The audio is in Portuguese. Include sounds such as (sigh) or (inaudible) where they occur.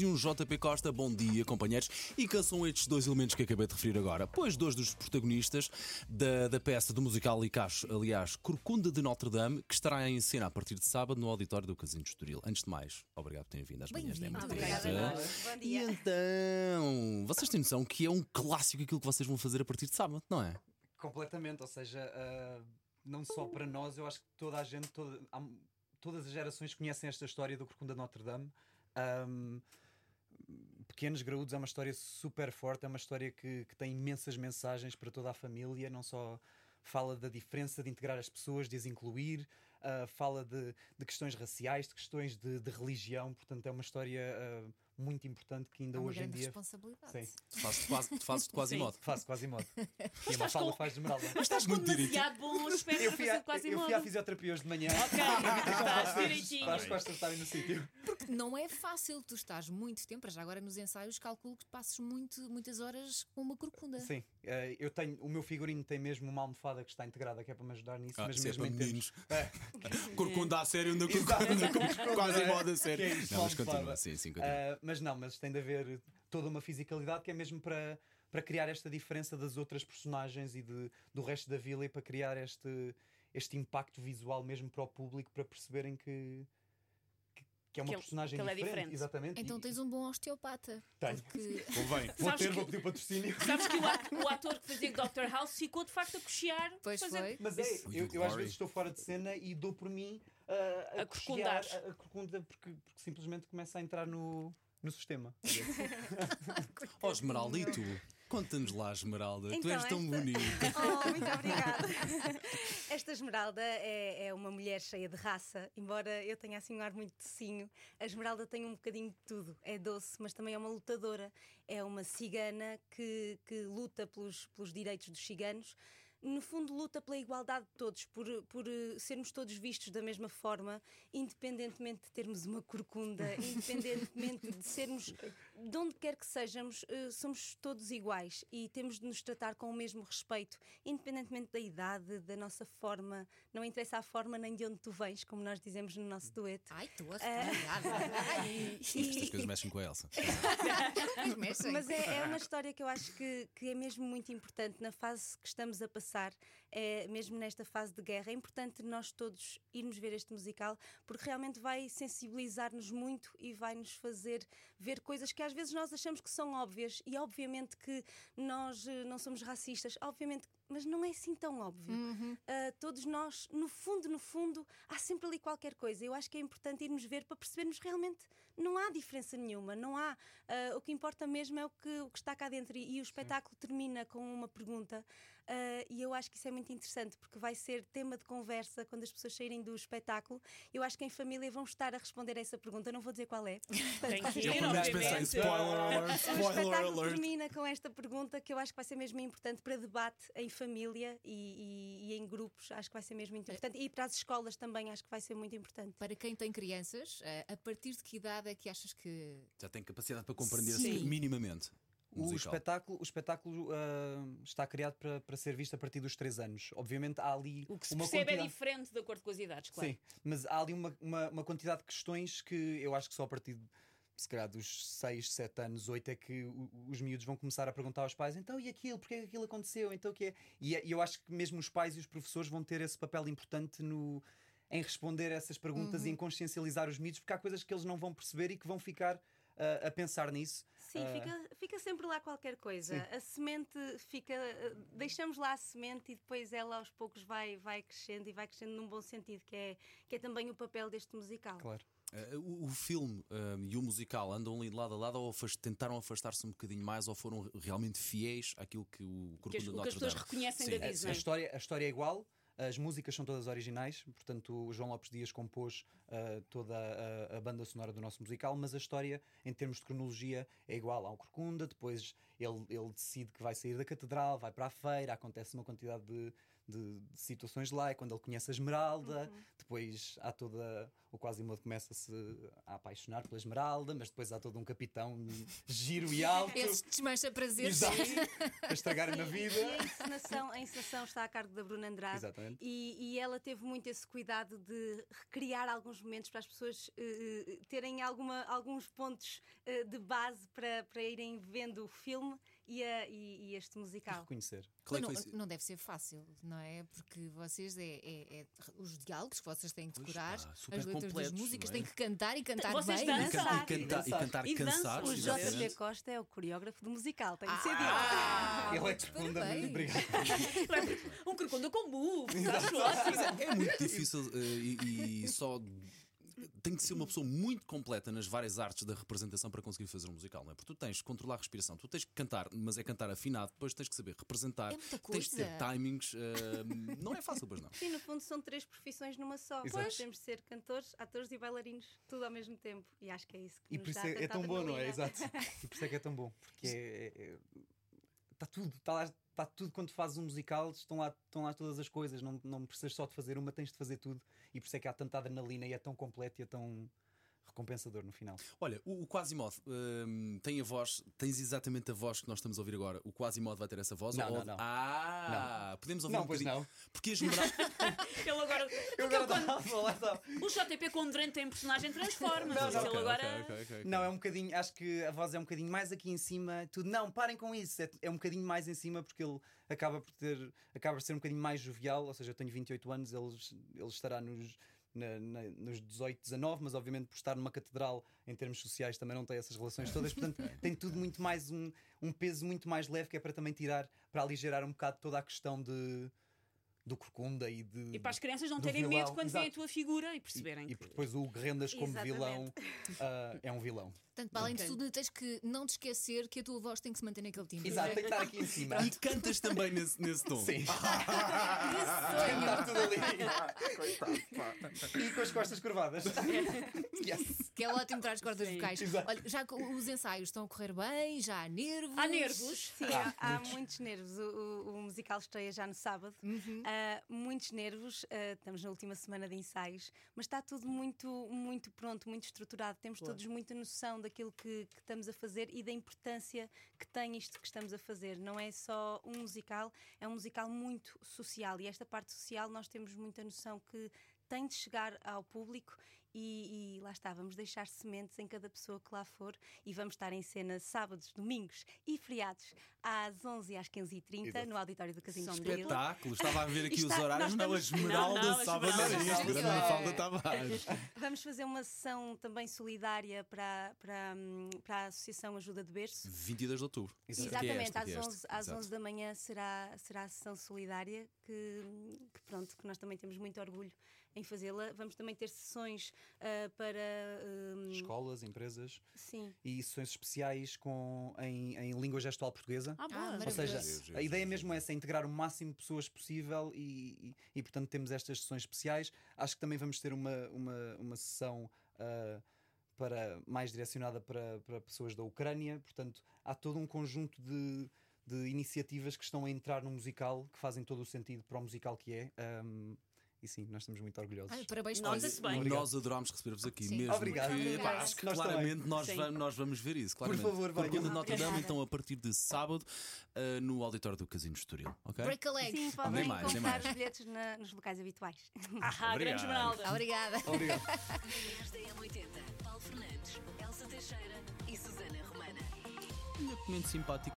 e um JP Costa. Bom dia, companheiros. E quem são estes dois elementos que acabei de referir agora? Pois dois dos protagonistas da, da peça do musical Licacho, aliás, Corcunda de Notre Dame, que estará em cena a partir de sábado no auditório do Casino de Estoril. Antes de mais, obrigado por terem vindo às manhãs da Bem-vindo. M30. Obrigada. Bom E então, vocês têm noção que é um clássico aquilo que vocês vão fazer a partir de sábado, não é? Completamente, ou seja, ah, não só para nós, eu acho que toda a gente, toda- há- todas as gerações conhecem esta história do Corcunda de Notre Dame. Ahm, Pequenos Graúdos é uma história super forte, é uma história que, que tem imensas mensagens para toda a família, não só fala da diferença de integrar as pessoas, de as incluir, ah, fala de, de questões raciais, de questões de, de religião, portanto é uma história ah, muito importante que ainda É hoje em dia responsabilidade. Sim. Tu fazes, tu fazes, tu fazes de quase modo. faço quase modo. E (laughs) a Mafalda com- faz de esmeralda. Mas estás com muito demasiado bom aspecto (laughs) Eu para fui, fazer à, quase eu fui à fisioterapia hoje de manhã. Ok, (laughs) estás direitinho. Para as costas estarem no sítio. Porque não é fácil, tu estás muito tempo, para já agora nos ensaios, calculo que passes muito, muitas horas com uma corcunda. Sim, eh, eu tenho, o meu figurino tem mesmo uma almofada que está integrada que é para me ajudar nisso, Ah, mas é mesmo para em termos. É, Corcunda a sério, Exato. corcunda, quase em modo a sério. é isto, Não, mas continua, sim, sim, continua. Mas não, mas tem de haver toda uma fisicalidade que é mesmo para, para criar esta diferença das outras personagens e de, do resto da vila e para criar este, este impacto visual mesmo para o público para perceberem que, que, é uma Que ele- personagem que é diferente. diferente. Exatamente. Então E- tens um bom osteopata. Tenho. Porque (laughs) Convém. Vou ter, que- vou pedir patrocínio. Sabes que o, at- o ator que fazia Dr. House ficou de facto a cochear. Pois fazer- foi. Mas é, eu, eu às vezes estou fora de cena e dou por mim uh, a, A corcundar. a, a corcunda porque, porque simplesmente começa a entrar no, no sistema. (laughs) Ó Esmeraldito, conta-nos lá, Esmeralda. tu Então, és tão esta- bonita. (laughs) Oh, muito obrigada. (laughs) Esta Esmeralda é, é uma mulher cheia de raça, embora eu tenha assim um ar muito docinho. A Esmeralda tem um bocadinho de tudo. É doce, mas também é uma lutadora. É uma cigana que, que luta pelos, pelos direitos dos ciganos. No fundo, luta pela igualdade de todos, por, por eh, sermos todos vistos da mesma forma, independentemente de termos uma corcunda, (laughs) independentemente de sermos de onde quer que sejamos, eh, somos todos iguais e temos de nos tratar com o mesmo respeito, independentemente da idade, da nossa forma. Não interessa a forma nem de onde tu vens, como nós dizemos no nosso dueto. Ai, estou a (laughs) Ai, Estas coisas mexem com a Elsa. mexem. Mas é, é uma história que eu acho que, que é mesmo muito importante na fase que estamos a passar, pasar é, mesmo nesta fase de guerra. É importante nós todos irmos ver este musical porque realmente vai sensibilizar-nos muito e vai nos fazer ver coisas que às vezes nós achamos que são óbvias e obviamente que nós eh, não somos racistas, obviamente, mas não é assim tão óbvio. Ah, todos nós, no fundo, no fundo, há sempre ali qualquer coisa. Eu acho que é importante irmos ver para percebermos realmente não há diferença nenhuma, não há. ah, o que importa mesmo é o que, o que está cá dentro. E, e o espetáculo termina com uma pergunta, ah, e eu acho que isso é muito interessante porque vai ser tema de conversa quando as pessoas saírem do espetáculo. Eu acho que em família vão estar a responder a essa pergunta. Eu não vou dizer qual é. (laughs) Que Eu menos pensei, spoiler alert, O espetáculo alert. termina com esta pergunta que eu acho que vai ser mesmo importante para debate em família e, e- e em grupos. Acho que vai ser mesmo muito importante. E para as escolas também acho que vai ser muito importante. Para quem tem crianças, eh, a partir de que idade é que achas que. Já tem capacidade para compreender Sim. assim, minimamente. O espetáculo, o espetáculo ah, está criado para, para ser visto a partir dos 3 anos. Obviamente há ali O que se uma percebe é quantidade... diferente de acordo com as idades, claro. Sim, mas há ali uma, uma, uma quantidade de questões que eu acho que só a partir de, se calhar dos 6, 7 anos, 8 é que os miúdos vão começar a perguntar aos pais então e aquilo, porque é que aquilo aconteceu, então o que é? E é- e eu acho que mesmo os pais e os professores vão ter esse papel importante no em responder a essas perguntas e em consciencializar os miúdos, porque há coisas que eles não vão perceber e que vão ficar ah, a pensar nisso. Sim, Ah, fica, fica sempre lá qualquer coisa. A semente fica. Deixamos lá a semente e depois ela aos poucos vai, vai crescendo e vai crescendo num bom sentido, que é, que é também o papel deste musical. Claro. Eh, o, o filme eh, e o musical andam ali de lado a lado ou afast- tentaram afastar-se um bocadinho mais ou foram realmente fiéis àquilo que o Corcunda de o que as Notre pessoas Dame reconhecem Sim. da A, a Disney. história, a história é igual, as músicas são todas originais, portanto, o João Lopes Dias compôs ah, toda a, a banda sonora do nosso musical, mas a história, em termos de cronologia, é igual. Um Corcunda, depois ele, ele decide que vai sair da catedral, vai para a feira, acontece uma quantidade de, de- de situações lá, é quando ele conhece a Esmeralda, depois há toda. O Quasimodo começa-se a apaixonar pela Esmeralda, mas depois há todo um capitão giro e alto. Esse desmancha prazeres. A estragar na vida. E a encenação, a encenação está a cargo da Bruna Andrade. Exatamente. E, e ela teve muito esse cuidado de recriar alguns momentos para as pessoas eh, terem alguma, alguns pontos eh, de base para, para irem vendo o filme e, a- e- e este E musical. reconhecer. É não, ser? não deve ser fácil, não é? Porque vocês é, é- é os diálogos que vocês têm que decorar, super as letras das músicas, não é? têm que cantar e cantar Vocês bem. não é? dançam. E, can- e Dançar. cantar, e cantar E cansados. O. JP Costa é o coreógrafo do musical, tem que ser dito. Ah, Ele é muito obrigado. (laughs) Um corcunda com ótimo. É muito difícil eh, e, e só tem que ser uma pessoa muito completa nas várias artes da representação para conseguir fazer um musical, não é? Porque tu tens que controlar a respiração, tu tens que cantar, mas é cantar afinado, depois tens que saber representar, É muita tens de ter timings. eh, não é fácil, pois não. Sim, no fundo são três profissões numa só. Exato. Nós temos de ser cantores, atores e bailarinos, tudo ao mesmo tempo. E acho que é isso que E nos por isso dá é, é tão bom, não é? Exato. (laughs) E por isso é que é tão bom. Porque está tudo, está lá, está tudo quando fazes um musical, estão lá, estão lá todas as coisas, não, não precisas só de fazer uma, tens de fazer tudo. E por isso é que há tanta adrenalina e é tão completo e é tão recompensador no final. Olha, o, o Quasimodo hum, tem a voz, tens exatamente a voz que nós estamos a ouvir agora. O Quasimodo vai ter essa voz? Não, Ou- não, não. Ah, podemos ouvir Não, um pois bocadinho. não. Porque a Esmeralda. (laughs) Ele agora. Eu agora falar, estava- O JP com Durante tem personagem transforma-se. Não, não, Ele Ok, agora. ok, ok, ok. Não, é um bocadinho, acho que a voz é um bocadinho mais aqui em cima, tudo. Não, parem com isso, é, é um bocadinho mais em cima porque ele acaba por ter, acaba por ser um bocadinho mais jovial, ou seja, eu tenho 28 anos, ele, ele estará nos, na- na- nos 18, 19, mas obviamente por estar numa catedral em termos sociais também não tem essas relações todas, portanto (laughs) tem tudo muito mais um, um peso muito mais leve que é para também tirar, para aligerar um bocado toda a questão de do corcunda e de. E para as crianças não terem vilão, medo quando veem a exato. tua figura e perceberem. E, e que- porque depois o Guerrendas como Exatamente. vilão ah, é um vilão. Portanto, para além de tudo, tens que não te esquecer que a tua voz tem que se manter naquele timbre. Exato, tem que estar aqui em cima. E cantas também nesse, nesse tom. Sim. (laughs) (laughs) ali. E com as costas curvadas. (laughs) yes. Que é ótimo para as cordas Sim. vocais. Exato. Olha, já os ensaios estão a correr bem, já há nervos. Há nervos. Sim, há, há muitos nervos. O, o- o musical estreia já no sábado. Uhum. Ah, muitos nervos. ah, estamos na última semana de ensaios, mas está tudo muito, muito pronto, muito estruturado. Temos Claro. todos muita noção daquilo que, que estamos a fazer e da importância que tem isto que estamos a fazer. Não é só um musical, é um musical muito social. E esta parte social nós temos muita noção que tem de chegar ao público e, e lá está, vamos deixar sementes em cada pessoa que lá for e vamos estar em cena sábados, domingos e feriados às 11 e às 15h30 Exato. no auditório do Casino São de. Espetáculo, estava a ver aqui (laughs) Está- os horários, não, estamos- Esmeralda, Não, não, sábado Esmeralda. a sim. Mafalda Tavares. (laughs) Vamos fazer uma sessão também solidária para, para, hum, para a Associação Ajuda de Berço. 22 de outubro. É Exatamente, às, é esta. 11, às Exato. 11 da manhã será, será a sessão solidária que, que pronto, que nós também temos muito orgulho em fazê-la. Vamos também ter sessões ah, para hum, Escolas, empresas sim, e sessões especiais com, em, em língua gestual portuguesa. Ah. Ah, Ou seja, a ideia mesmo é essa, integrar o máximo de pessoas possível e, e, e, portanto temos estas sessões especiais. Acho que também vamos ter uma, uma, uma sessão ah, para, mais direcionada para, para pessoas da Ucrânia. Portanto, há todo um conjunto de, de iniciativas que estão a entrar no musical, que fazem todo o sentido para o musical que é. Ahm, e sim, nós estamos muito orgulhosos. Ai, parabéns todos. bem. Nós adorámos receber-vos aqui Sim. mesmo. Obrigado. Obrigada. pá, acho que Nós claramente nós, vamos, nós vamos ver isso. Claramente. favor, venham. De Notre Dame, então, a partir de sábado, ah, no auditório do Casino de Estoril. ok? Break a leg. sim nem podem mais, nem comprar mais. os bilhetes na- nos locais habituais. (laughs) Ah, grande Obrigado. Esmeralda. Obrigada. Obrigado. Manhãs da M80. Paulo Fernandes, Elsa Teixeira e Susana Romana. Simpático.